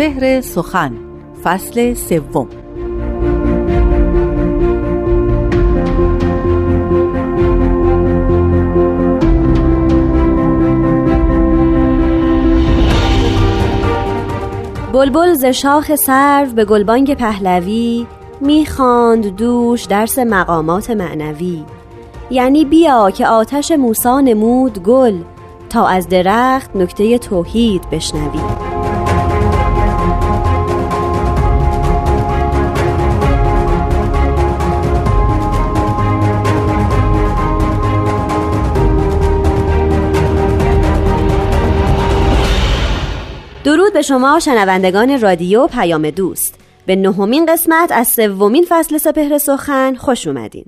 سپهر سخن فصل سوم. بلبل ز شاخ سرو به گلبانگ پهلوی می‌خواند دوش درس مقامات معنوی. یعنی بیا که آتش موسا نمود گل تا از درخت نکته توحید بشنوی. درود به شما شنوندگان رادیو پیام دوست. به نهمین قسمت از سومین فصل سپهر سخن خوش اومدین.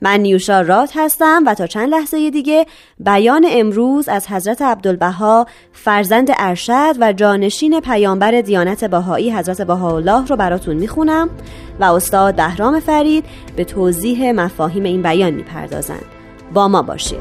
من نیوشا رات هستم و تا چند لحظه دیگه بیان امروز از حضرت عبدالبها فرزند ارشد و جانشین پیامبر دیانت بهایی حضرت بهاءالله رو براتون می‌خونم و استاد بهرام فرید به توضیح مفاهیم این بیان می‌پردازند. با ما باشید.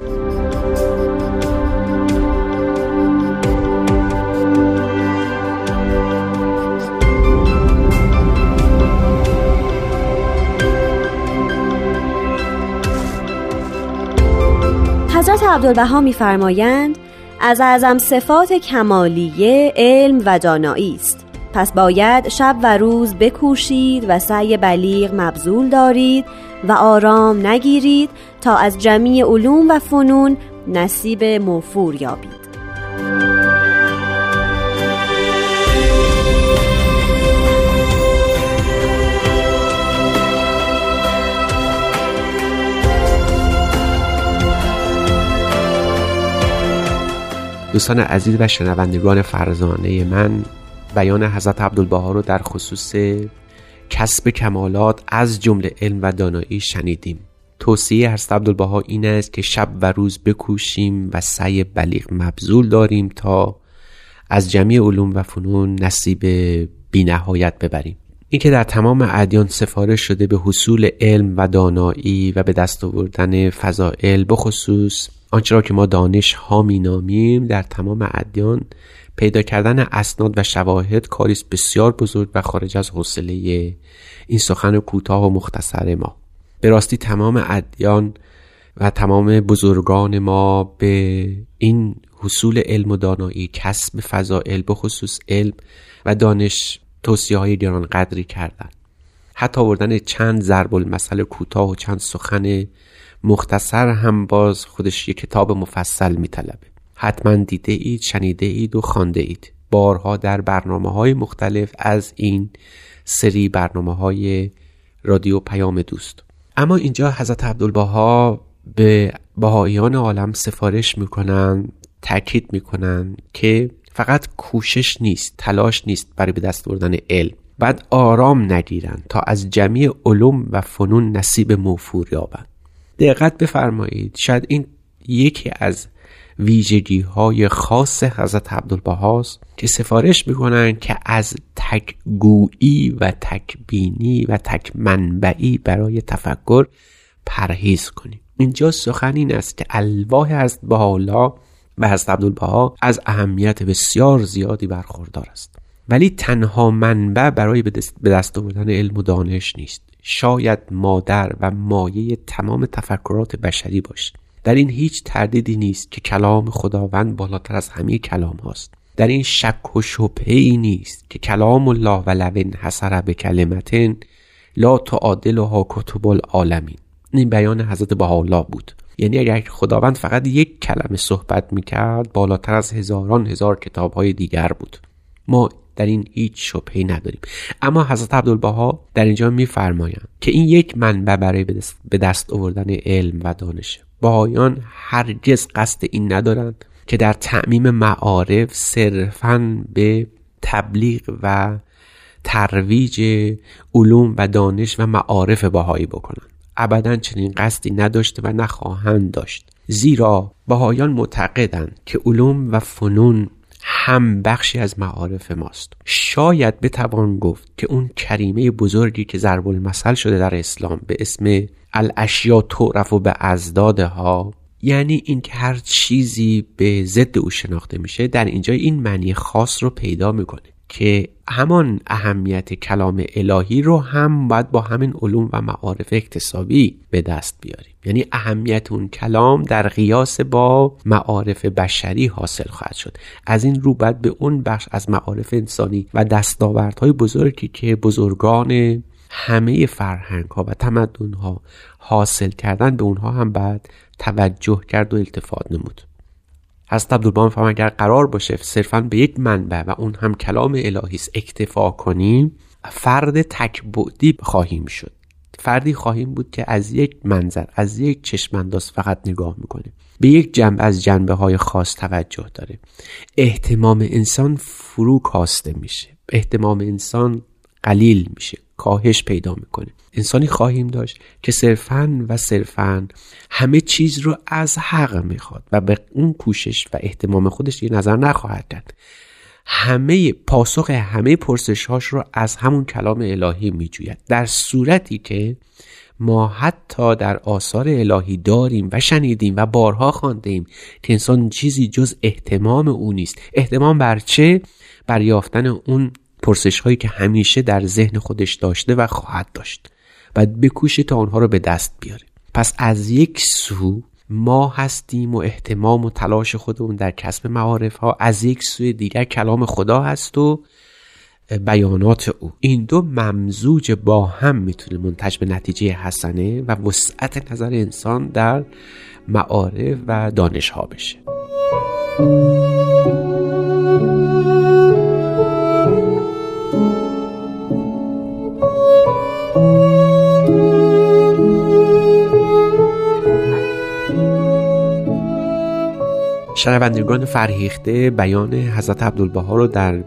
عبدالبها میفرمایند از اعظم صفات کمالیه علم و دانایی است. پس باید شب و روز بکوشید و سعی بلیغ مبذول دارید و آرام نگیرید تا از جمیع علوم و فنون نصیب موفور یابید. دوستان عزیز و شنوندگان فرزانه من بیان حضرت عبدالبها رو در خصوص کسب کمالات از جمله علم و دانایی شنیدیم. توصیه حضرت عبدالبها این است که شب و روز بکوشیم و سعی بلیغ مبذول داریم تا از جمعی علوم و فنون نصیب بینهایت ببریم. اینکه در تمام ادیان سفارش شده به حصول علم و دانایی و به دست آوردن فضائل بخصوص آنچه را که ما دانش ها می نامیم در تمام ادیان پیدا کردن اسناد و شواهد کاری بسیار بزرگ و خارج از حوصله این سخن کوتاه و مختصر ما. به راستی تمام ادیان و تمام بزرگان ما به این حصول علم و دانایی کسب فضائل به خصوص علم و دانش توصیه های گران قدری کردن. حتی آوردن چند ضرب المثل کوتاه و چند سخن مختصر هم باز خودش یک کتاب مفصل میطلبه. حتما دیده اید شنیده اید و خانده اید. بارها در برنامه های مختلف از این سری برنامه های رادیو پیام دوست. اما اینجا حضرت عبدالبها به بهاییان عالم سفارش می‌کنن تاکید می‌کنن که فقط کوشش نیست تلاش نیست برای به دست آوردن علم. بعد آرام نگیرند تا از جمعی علوم و فنون نصیب موفور یابند. دقت بفرمایید شاید این یکی از ویژگی های خاص حضرت عبدالبهاست که سفارش می‌کنن که از تکگویی و تکبینی و تک منبعی برای تفکر پرهیز کنیم. اینجا سخن این است که الواح از بهاءالله و حضرت عبدالبها از اهمیت بسیار زیادی برخوردار است. ولی تنها منبع برای به دست آوردن علم و دانش نیست. شاید مادر و مایه تمام تفکرات بشری باشد در این هیچ تردیدی نیست که کلام خداوند بالاتر از همه کلام هاست. در این شک و شبهه ای نیست که کلام الله و لون حسر به کلمتن لا ها کتب العالمین. این بیان حضرت بهاءالله بود. یعنی اگر خداوند فقط یک کلمه صحبت می‌کرد بالاتر از هزاران هزار کتاب های دیگر بود. ما در این هیچ شبهی نداریم. اما حضرت عبدالبها در اینجا میفرمایند که این یک منبع برای به دست آوردن علم و دانشه بهایان هرگز قصد این ندارند که در تعمیم معارف صرفا به تبلیغ و ترویج علوم و دانش و معارف بهایی بکنند. ابدا چنین قصدی نداشته و نخواهند داشت. زیرا بهایان معتقدند که علوم و فنون هم بخشی از معارف ماست. شاید بتوان گفت که اون کریمه بزرگی که ضرب المثل شده در اسلام به اسم الاشیا تعرف و به ازدادها یعنی اینکه هر چیزی به ضد او شناخته میشه در اینجا این معنی خاص رو پیدا می‌کنه. که همان اهمیت کلام الهی رو هم باید با همین علوم و معارف اکتسابی به دست بیاریم. یعنی اهمیت اون کلام در قیاس با معارف بشری حاصل خواهد شد. از این رو باید به اون بخش از معارف انسانی و دستاوردهای بزرگی که بزرگان همه فرهنگ ها و تمدن ها حاصل کردن به اونها هم بعد توجه کرد و التفات نمود. حضرت عبدالبها میفهم اگر قرار باشه صرفا به یک منبع و اون هم کلام الهی است اکتفا کنیم فرد تکبعدی خواهیم شد. فردی خواهیم بود که از یک منظر از یک چشمانداز فقط نگاه می‌کنه. به یک جنب از جنبه های خاص توجه داره. احتمام انسان فرو کاسته میشه. احتمام انسان قلیل میشه. کاهش پیدا می‌کنه. انسانی خواهیم داشت که صرفا و صرفا همه چیز رو از حق می‌خواد و به اون کوشش و احتمام خودش یه نظر نخواهد کرد همه پاسخ همه پرسش هاش رو از همون کلام الهی میجوید. در صورتی که ما حتی در آثار الهی داریم و شنیدیم و بارها خوانده ایم که انسان چیزی جز احتمام او نیست. احتمام بر چه؟ بر یافتن اون پرسش هایی که همیشه در ذهن خودش داشته و خواهد داشت. و بکوشه تا آنها رو به دست بیاره. پس از یک سو ما هستیم و احتمام و تلاش خودمون در کسب معارف ها از یک سوی دیگر کلام خدا هست و بیانات او. این دو ممزوج با هم می‌تونه منتج به نتیجه حسنه و وسعت نظر انسان در معارف و دانش ها بشه. شنوندگان فرهیخته بیان حضرت عبدالبها رو در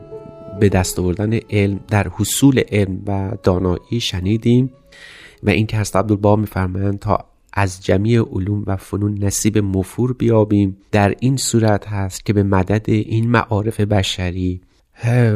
به دست آوردن علم در حصول علم و دانایی شنیدیم و اینکه حضرت عبدالبها میفرمایند تا از جمعی علوم و فنون نصیب مفور بیابیم. در این صورت هست که به مدد این معارف بشری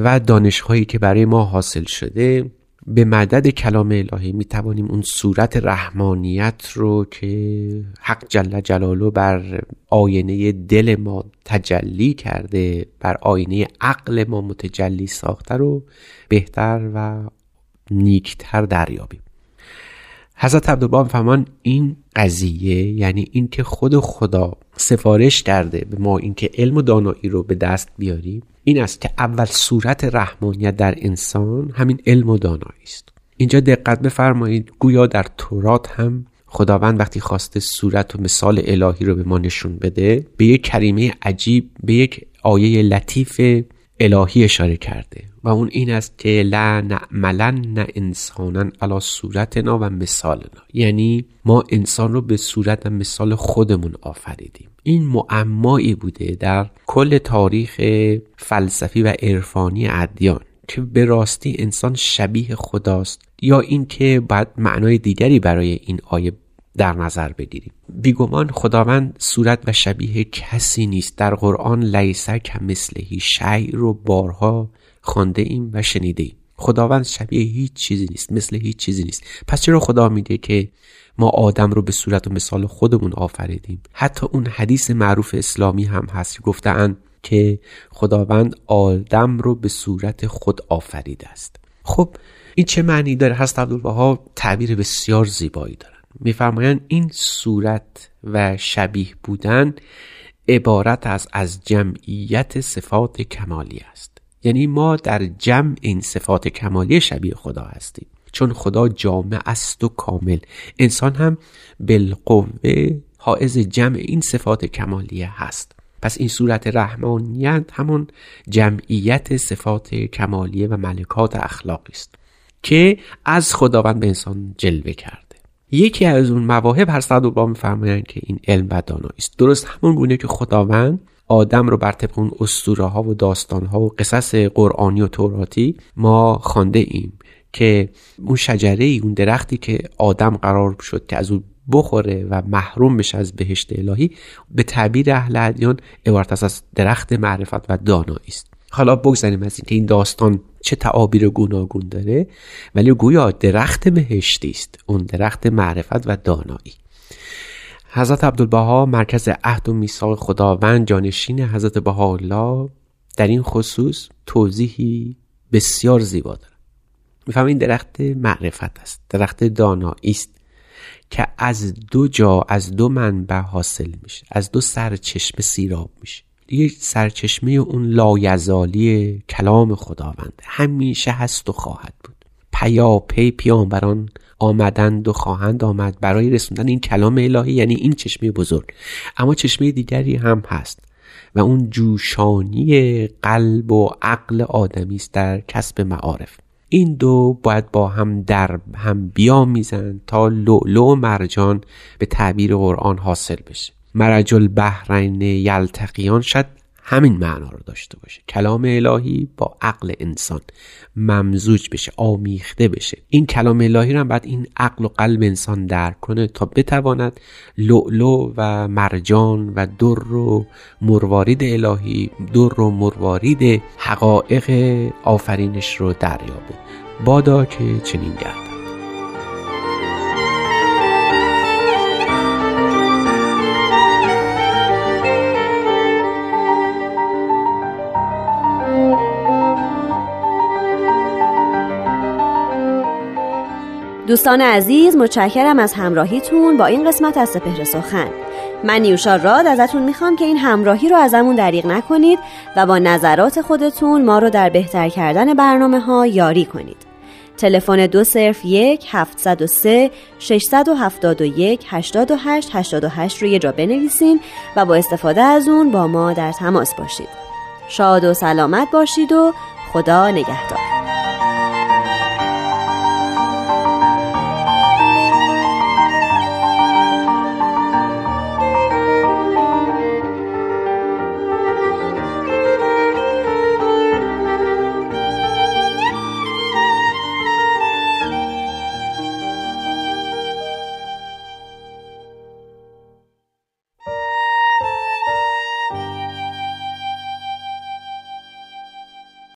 و دانشهایی که برای ما حاصل شده به مدد کلام الهی می توانیم اون صورت رحمانیت رو که حق جل جلاله بر آینه دل ما تجلی کرده بر آینه عقل ما متجلی ساخته رو بهتر و نیکتر دریابیم. حضرت عبدالبها فرمان این قضیه یعنی اینکه خود خدا سفارش کرده به ما اینکه علم و دانایی رو به دست بیاریم این است که اول صورت رحمانیت در انسان همین علم و دانایی است. اینجا دقت بفرمایید گویا در تورات هم خداوند وقتی خواسته صورت و مثال الهی رو به ما نشون بده به یک کریمه عجیب به یک آیه لطیف الهی اشاره کرده. و اون این است که لا نعملن انسانا علی صورتنا و مثالنا. یعنی ما انسان رو به صورت و مثال خودمون آفریدیم. این معمایی بوده در کل تاریخ فلسفی و عرفانی ادیان که به راستی انسان شبیه خداست. یا اینکه باید معنای دیگری برای این آیه در نظر بگیریم. بیگمان خداوند صورت و شبیه کسی نیست. در قرآن لیسه که مثلهی شعی رو بارها خانده ایم و شنیده ایم خداوند شبیه هیچ چیزی نیست مثل هیچ چیزی نیست. پس چرا خدا میگه که ما آدم رو به صورت و مثال خودمون آفریدیم؟ حتی اون حدیث معروف اسلامی هم هست گفتن که خداوند آدم رو به صورت خود آفریده است. خب این چه معنی داره؟ هست عبدالبها تعبیر بسیار زیبایی دارن. میفرمایند این صورت و شبیه بودن عبارت از از جمعیت صفات کمالی است. یعنی ما در جمع این صفات کمالی شبیه خدا هستیم. چون خدا جامع است و کامل. انسان هم بالقوه حائز جمع این صفات کمالیه هست. پس این صورت رحمانیت همون جمعیت صفات کمالیه و ملکات اخلاقی است که از خداوند به انسان جلوه کرده. یکی از اون مواهب هر صد با میفرمایند که این علم و دانایی است. درست همون گونه که خداوند آدم رو بر طبق اون اسطوره ها و داستان ها و قصص قرآنی و توراتی ما خوانده ایم که اون شجره ای اون درختی که آدم قرار شد که از اون بخوره و محروم بشه از بهشت الهی به تعبیر اهل ادیان عبارت از درخت معرفت و دانایی است. حالا بگذاریم از اینکه این داستان چه تعابیر گوناگون داره ولی گویا درخت بهشتی است اون درخت معرفت و دانایی. حضرت عبدالبها مرکز عهد و میثاق خداوند جانشین حضرت بهاءالله در این خصوص توضیحی بسیار زیبا دارم میفهم این درخت معرفت است. درخت دانایی است که از دو جا از دو منبع حاصل میشه. از دو سرچشمه سیراب میشه. یک سرچشمه اون لایزالی کلام خداوند. همیشه هست و خواهد بود. پیا پی پیامبران آمدند و خواهند آمد برای رسوندن این کلام الهی یعنی این چشمه بزرگ. اما چشمه دیگری هم هست و اون جوشانی قلب و عقل آدمی است در کسب معارف. این دو باید با هم در هم بیامیزند تا لؤلؤ مرجان به تعبیر قرآن حاصل بشه. مرج البحرین یلتقیان شد همین معنا رو داشته باشه. کلام الهی با عقل انسان ممزوج بشه آمیخته بشه. این کلام الهی رو هم بعد این عقل و قلب انسان درک کنه تا بتواند لؤلؤ و مرجان و در و مروارید الهی در و مروارید حقایق آفرینش رو دریابه. بادا که چنین گردد. دوستان عزیز متشکرم از همراهیتون با این قسمت از سپهر سخن. من نیوشا راد ازتون می‌خوام که این همراهی رو ازمون دریغ نکنید و با نظرات خودتون ما رو در بهتر کردن برنامه ها یاری کنید. تلفن دو صرف یک هفتصد و سه ششصد و یک هشتاد و هشت هشتاد و هشت رو یه جا بنویسین و با استفاده از اون با ما در تماس باشید. شاد و سلامت باشید و خدا نگهدار.